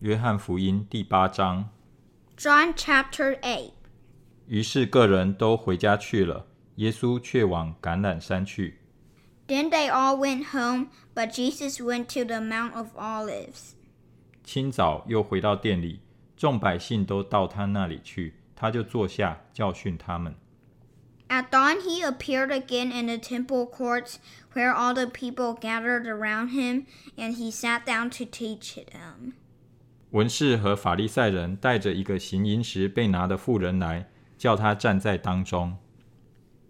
约翰福音第八章。John chapter eight。于是各人都回家去了，耶稣却往橄榄山去。Then they all went home, but Jesus went to the Mount of Olives. 清早又回到殿里，众百姓都到他那里去，他就坐下教训他们。At dawn, he appeared again in the temple courts, where all the people gathered around him, and he sat down to teach them. 文士和法利赛人带着一个行淫时被拿的妇人来，叫他站在当中。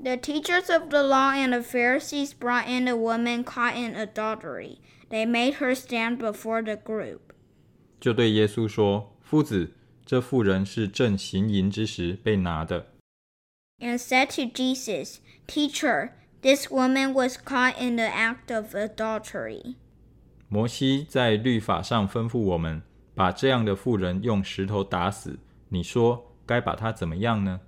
The teachers of the law and the Pharisees brought in a woman caught in adultery. They made her stand before the group. 就对耶稣说：“夫子，这妇人是正行淫之时被拿的。 and said to Jesus, Teacher, this woman was caught in the act of adultery. 摩西在律法上吩咐我们， 把这样的妇人用石头打死。你说该把她怎么样呢？”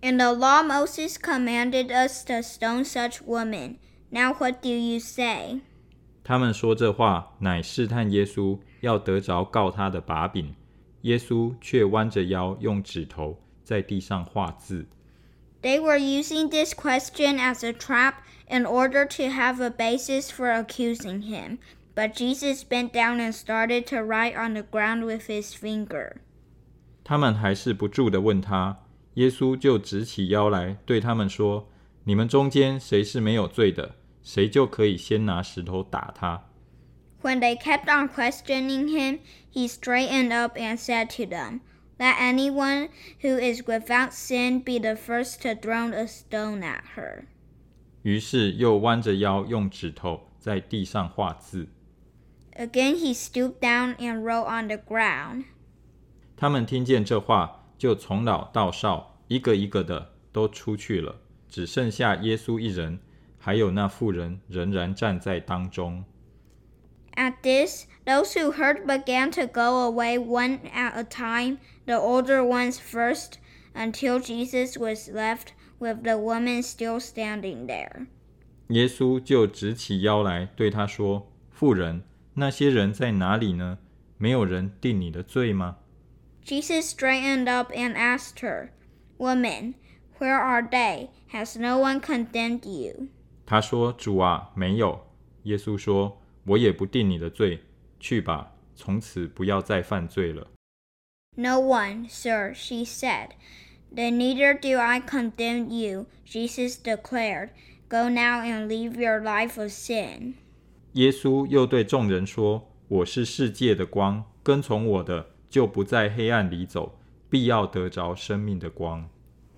In the law, Moses commanded us to stone such women. Now, what do you say? 他们说这话，乃试探耶稣，要得着告他的把柄。耶稣却弯着腰，用指头在地上画字。 They were using this question as a trap in order to have a basis for accusing him. But Jesus bent down and started to write on the ground with his finger. 他们还是不住地问他，耶稣就直起腰来，对他们说：“你们中间谁是没有罪的，谁就可以先拿石头打他。” When they kept on questioning him, he straightened up and said to them, Let anyone who is without sin be the first to throw a stone at her. 于是又弯着腰，用指头在地上画字。 Again he stooped down and wrote on the ground. 他们听见这话，就从老到少，一个一个的都出去了，只剩下耶稣一人，还有那妇人仍然站在当中。 At this, those who heard began to go away one at a time, the older ones first, until Jesus was left with the woman still standing there. 耶稣就直起腰来，对他说：“妇人， 那些人在哪里呢？没有人定你的罪吗？” Jesus straightened up and asked her, Woman, where are they? Has no one condemned you? 他说：“主啊，没有。”耶稣说：“我也不定你的罪，去吧，从此不要再犯罪了。” No one, sir, she said. Then neither do I condemn you, Jesus declared. Go now and leave your life of sin. 耶稣又对众人说：“我是世界的光，跟从我的，就不在黑暗里走，必要得着生命的光。”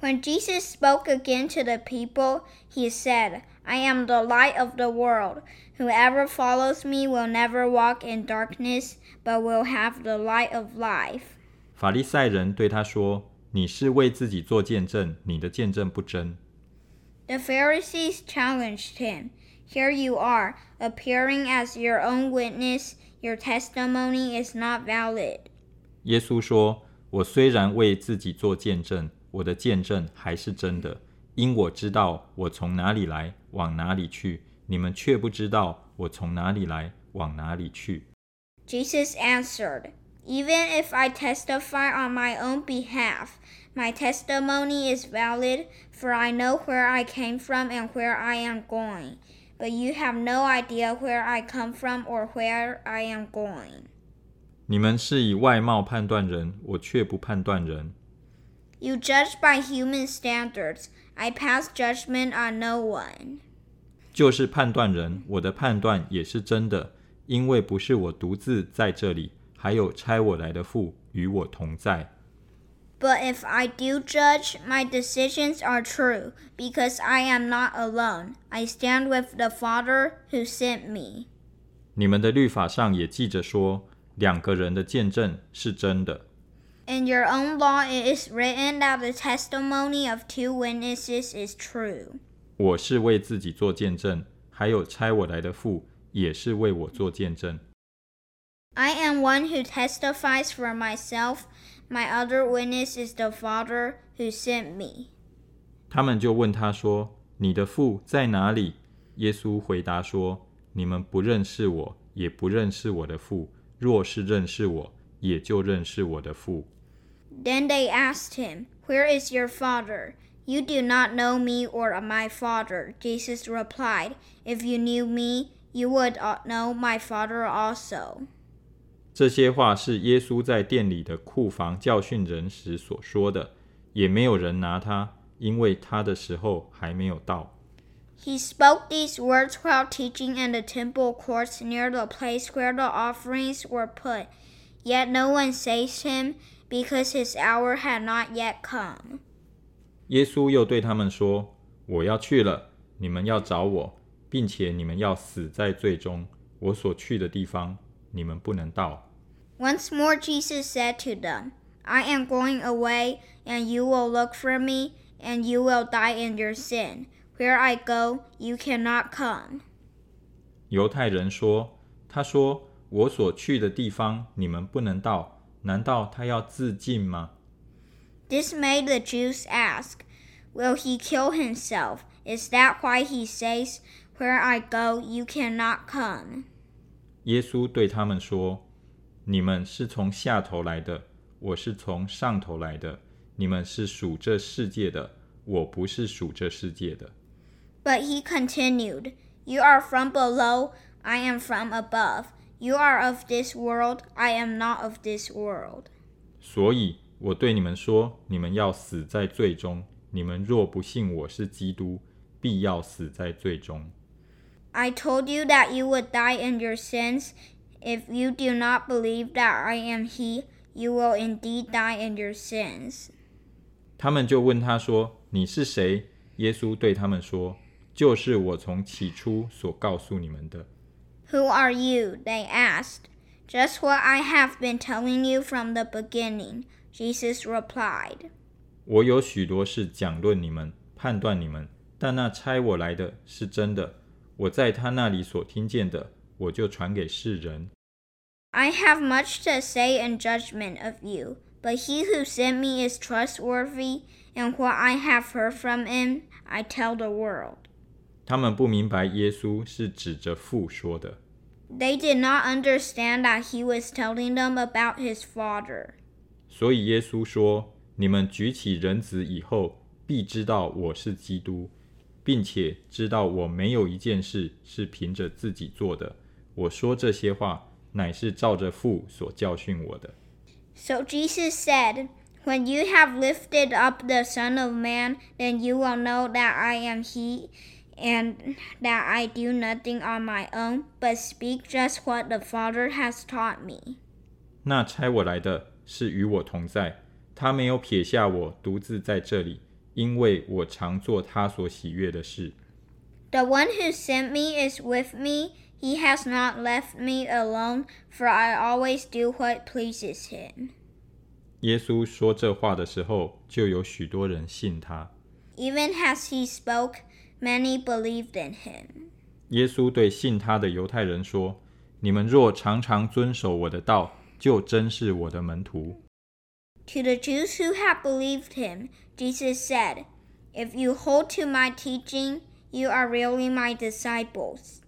When Jesus spoke again to the people, he said, I am the light of the world. Whoever follows me will never walk in darkness, but will have the light of life. 法利赛人对他说：“你是为自己做见证，你的见证不真。” The Pharisees challenged him. Here you are, appearing as your own witness. Your testimony is not valid. 耶稣说：“我虽然为自己做见证，我的见证还是真的，因我知道我从哪里来，往哪里去。你们却不知道我从哪里来，往哪里去。” Jesus answered, Even if I testify on my own behalf, my testimony is valid, for I know where I came from and where I am going. But you have no idea where I come from or where I am going. 你们是以外貌判断人，我却不判断人。 You judge by human standards. I pass judgment on no one. 就是判断人，我的判断也是真的，因为不是我独自在这里，还有差我来的父与我同在。 But if I do judge, my decisions are true, because I am not alone. I stand with the Father who sent me. 你们的律法上也记着说，两个人的见证是真的。 In your own law it is written that the testimony of two witnesses is true. 我是为自己做见证，还有差我来的父也是为我做见证。 I am one who testifies for myself. My other witness is the Father who sent me. 他们就问他说：“你的父在哪里？”耶稣回答说：“你们不认识我，也不认识我的父。若是认识我， 也就认识我的父。 Then they asked him, Where is your father? You do not know me or my father. Jesus replied, If you knew me, you would uh, know my father also. 这些话是耶稣在殿里的库房教训人时所说的，也没有人拿他，因为他的时候还没有到。He spoke these words while teaching in the temple courts near the place where the offerings were put. Yet no one seized him because his hour had not yet come. 耶稣又对他们说：“我要去了，你们要找我，并且你们要死在罪中我所去的地方。”你们不能到。” Once more Jesus said to them, I am going away, and you will look for me, and you will die in your sin. Where I go, you cannot come. 犹太人说：“他说我所去的地方，你们不能到，难道他要自尽吗？” This made the Jews ask, Will he kill himself? Is that why he says, Where I go, you cannot come? 耶稣对他们说：“你们是从下头来的，我是从上头来的。你们是属这世界的，我不是属这世界的。” But he continued, "You are from below, I am from above. You are of this world, I am not of this world." 所以我对你们说，你们要死在罪中。你们若不信我是基督，必要死在罪中。I told you that you would die in your sins. If you do not believe that I am He, you will indeed die in your sins. 他们就问他说：“你是谁？”耶稣对他们说：“就是我从起初所告诉你们的。 Who are you? They asked. Just what I have been telling you from the beginning, Jesus replied. 我有许多事讲论你们，判断你们，但那差我来的是真的。 我在他那里所听见的，我就传给世人。I have much to say in judgment of you, but he who sent me is trustworthy, and what I have heard from him, I tell the world. 他们不明白耶稣是指着父说的。They did not understand that he was telling them about his Father. 所以耶稣说：“你们举起人子以后，必知道我是基督，并且知道我没有一件事是凭着自己做的。我说这些话，乃是照着父所教训我的。So Jesus said, When you have lifted up the Son of Man, then you will know that I am He, and that I do nothing on my own, but speak just what the Father has taught me. 那差我来的是与我同在，他没有撇下我独自在这里，因为我常做他所喜悦的事。 The one who sent me is with me. He has not left me alone, for I always do what pleases him. 耶稣说这话的时候，就有许多人信他。 Even as he spoke, many believed in him. 耶稣对信他的犹太人说：“你们若常常遵守我的道，就真是我的门徒。 ” To the Jews who had believed him, Jesus said, If you hold to my teaching, you are really my disciples.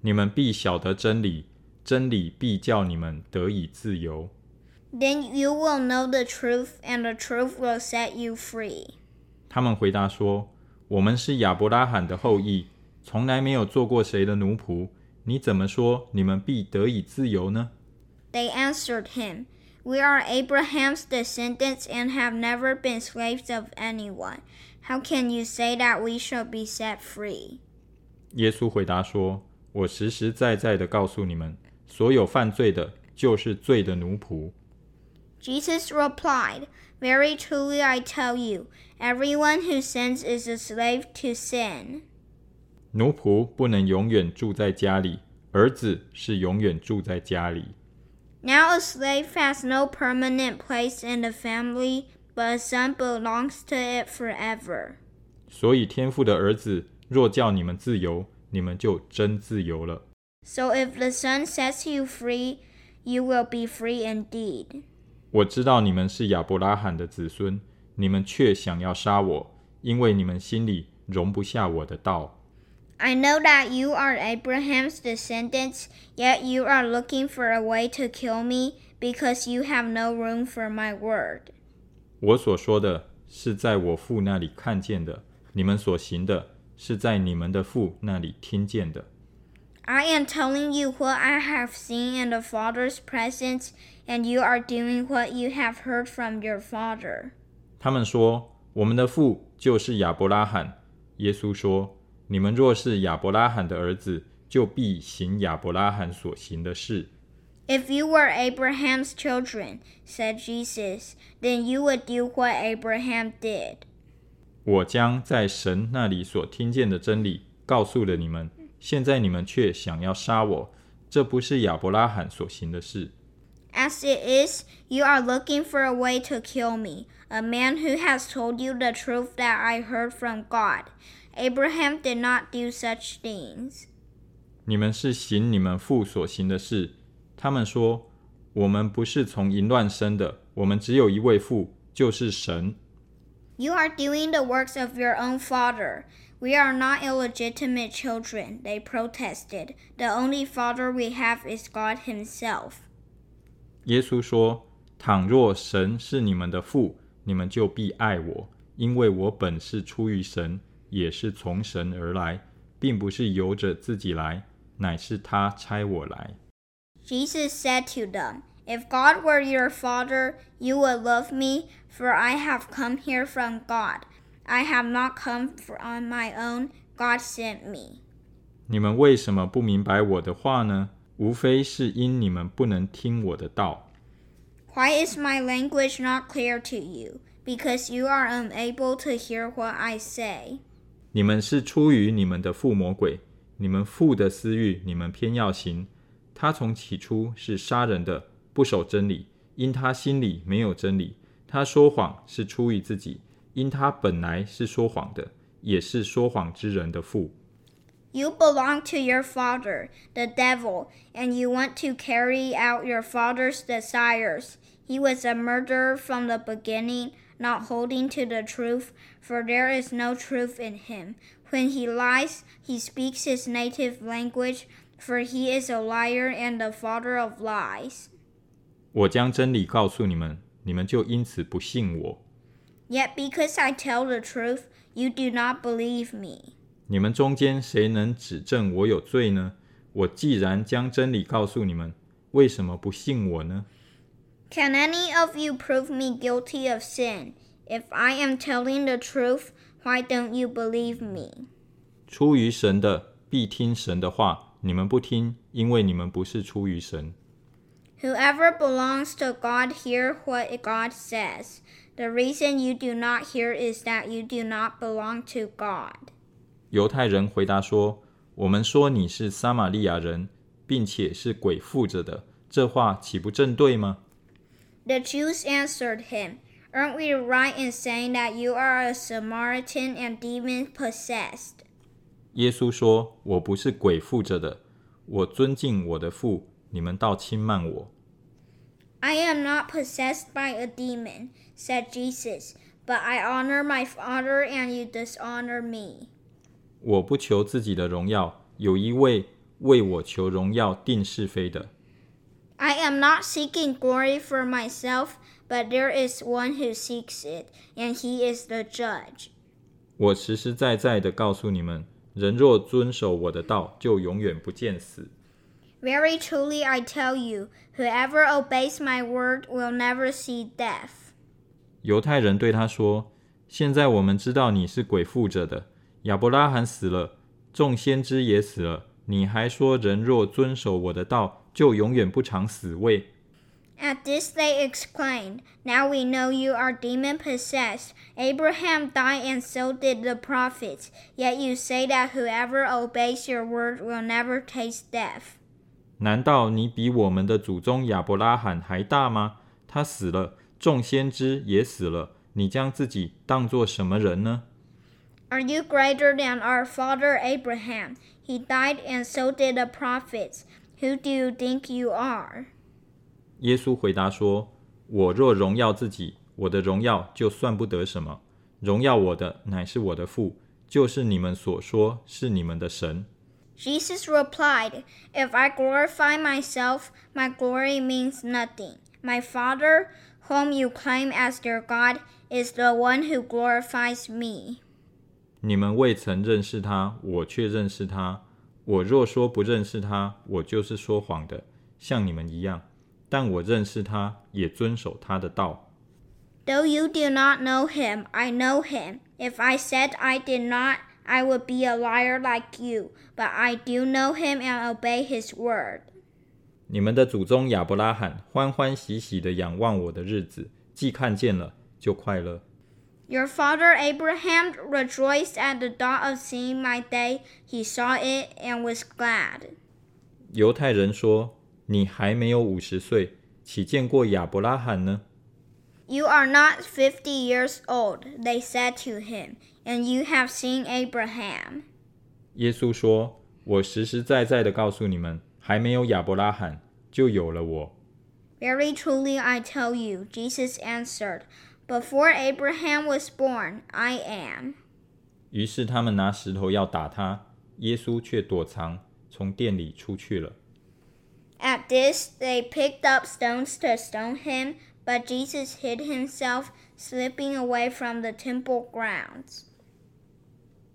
你们必晓得真理，真理必叫你们得以自由。 Then you will know the truth, and the truth will set you free. ”他们回答说：“我们是亚伯拉罕的后裔，从来没有做过谁的奴仆。你怎么说你们必得以自由呢？” They answered him, We are Abraham's descendants and have never been slaves of anyone. How can you say that we shall be set free? 耶稣回答说：“我实实在在的告诉你们，所有犯罪的，就是罪的奴仆。 Jesus replied, Very truly I tell you, everyone who sins is a slave to sin. 奴仆不能永远住在家里，儿子是永远住在家里。 Now a slave has no permanent place in the family, but a son belongs to it forever. 所以天父的儿子若叫你们自由，你们就真自由了。 So if the son sets you free, you will be free indeed. 我知道你们是亚伯拉罕的子孙，你们却想要杀我，因为你们心里容不下我的道。 I know that you are Abraham's descendants, yet you are looking for a way to kill me because you have no room for my word. 我所说的是在我父那里看见的，你们所行的是在你们的父那里听见的。 I am telling you what I have seen in the Father's presence, and you are doing what you have heard from your father. 他们说：“我们的父就是亚伯拉罕。”耶稣说：“ 你们若是亚伯拉罕的儿子，就必行亚伯拉罕所行的事。 If you were Abraham's children, said Jesus, then you would do what Abraham did. 我将在神那里所听见的真理告诉了你们，现在你们却想要杀我，这不是亚伯拉罕所行的事。 As it is, you are looking for a way to kill me, a man who has told you the truth that I heard from God. Abraham did not do such things. 你们是行你们父所行的事。”他们说：“我们不是从淫乱生的，我们只有一位父，就是神。 You are doing the works of your own father. We are not illegitimate children, they protested. The only father we have is God Himself. 耶稣说：“倘若神是你们的父，你们就必爱我，因为我本是出于神， 也是从神而来，并不是由着自己来，乃是他差我来。” Jesus said to them, If God were your father, you would love me, for I have come here from God. I have not come on my own, God sent me. 你们为什么不明白我的话呢？无非是因你们不能听我的道。 Why is my language not clear to you? Because you are unable to hear what I say. 你们是出于你们的父魔鬼，你们父的私欲，你们偏要行。他从起初是杀人的，不守真理，因他心里没有真理。他说谎是出于自己，因他本来是说谎的，也是说谎之人的父。You belong to your father, the devil, and you want to carry out your father's desires. He was a murderer from the beginning, not holding to the truth, for there is no truth in him. When he lies, he speaks his native language, for he is a liar and the father of lies. 我将真理告诉你们，你们就因此不信我。 Yet because I tell the truth, you do not believe me. 你们中间谁能指证我有罪呢？我既然将真理告诉你们，为什么不信我呢？ Can any of you prove me guilty of sin? If I am telling the truth, why don't you believe me? 出于神的必听神的话，你们不听，因为你们不是出于神。 Whoever belongs to God hear what God says. The reason you do not hear is that you do not belong to God. 犹太人回答说：“我们说你是撒玛利亚人，并且是鬼附着的，这话岂不正对吗？” The Jews answered him, Aren't we right in saying that you are a Samaritan and demon possessed? 耶稣说：“我不是鬼附着的，我尊敬我的父，你们倒轻慢我。 I am not possessed by a demon, said Jesus, but I honor my Father and you dishonor me. 我不求自己的荣耀，有一位为我求荣耀定是非的。 I am not seeking glory for myself, but there is one who seeks it, and he is the judge. 我实实在在的告诉你们，人若遵守我的道，就永远不见死。 Very truly I tell you, whoever obeys my word will never see death. 犹太人对他说：“现在我们知道你是鬼附着的。亚伯拉罕死了，众先知也死了，你还说人若遵守我的道， 就永远不尝死味。 At this they exclaimed, Now we know you are demon possessed. Abraham died, and so did the prophets. Yet you say that whoever obeys your word will never taste death. 难道你比我们的祖宗亚伯拉罕还大吗？他死了，众先知也死了，你将自己当作什么人呢？ Are you greater than our father Abraham? He died, and so did the prophets. Who do you think you are? 耶稣回答说：“我若荣耀自己，我的荣耀就算不得什么。荣耀我的乃是我的父， 就是你们所说是你们的神。 Jesus replied, If I glorify myself, my glory means nothing. My Father, whom you claim as your God, is the one who glorifies me. 你们未曾认识他，我却认识他。 我若说不认识他，我就是说谎的，像你们一样。但我认识他，也遵守他的道。Though you do not know him, I know him. If I said I did not, I would be a liar like you. But I do know him and obey his word. 你们的祖宗亚伯拉罕欢欢喜喜的仰望我的日子，既看见了，就快乐。Your father Abraham rejoiced at the thought of seeing my day. He saw it and was glad. 犹太人说：“你还没有五十岁，岂见过亚伯拉罕呢？ You are not fifty years old, they said to him, and you have seen Abraham. 耶稣说：“我实实在在的告诉你们，还没有亚伯拉罕，就有了我。 Very truly I tell you, Jesus answered, Before Abraham was born, I am。于是他们拿石头要打他，耶稣却躲藏，从殿里出去了。At this, they picked up stones to stone him, but Jesus hid himself, slipping away from the temple grounds.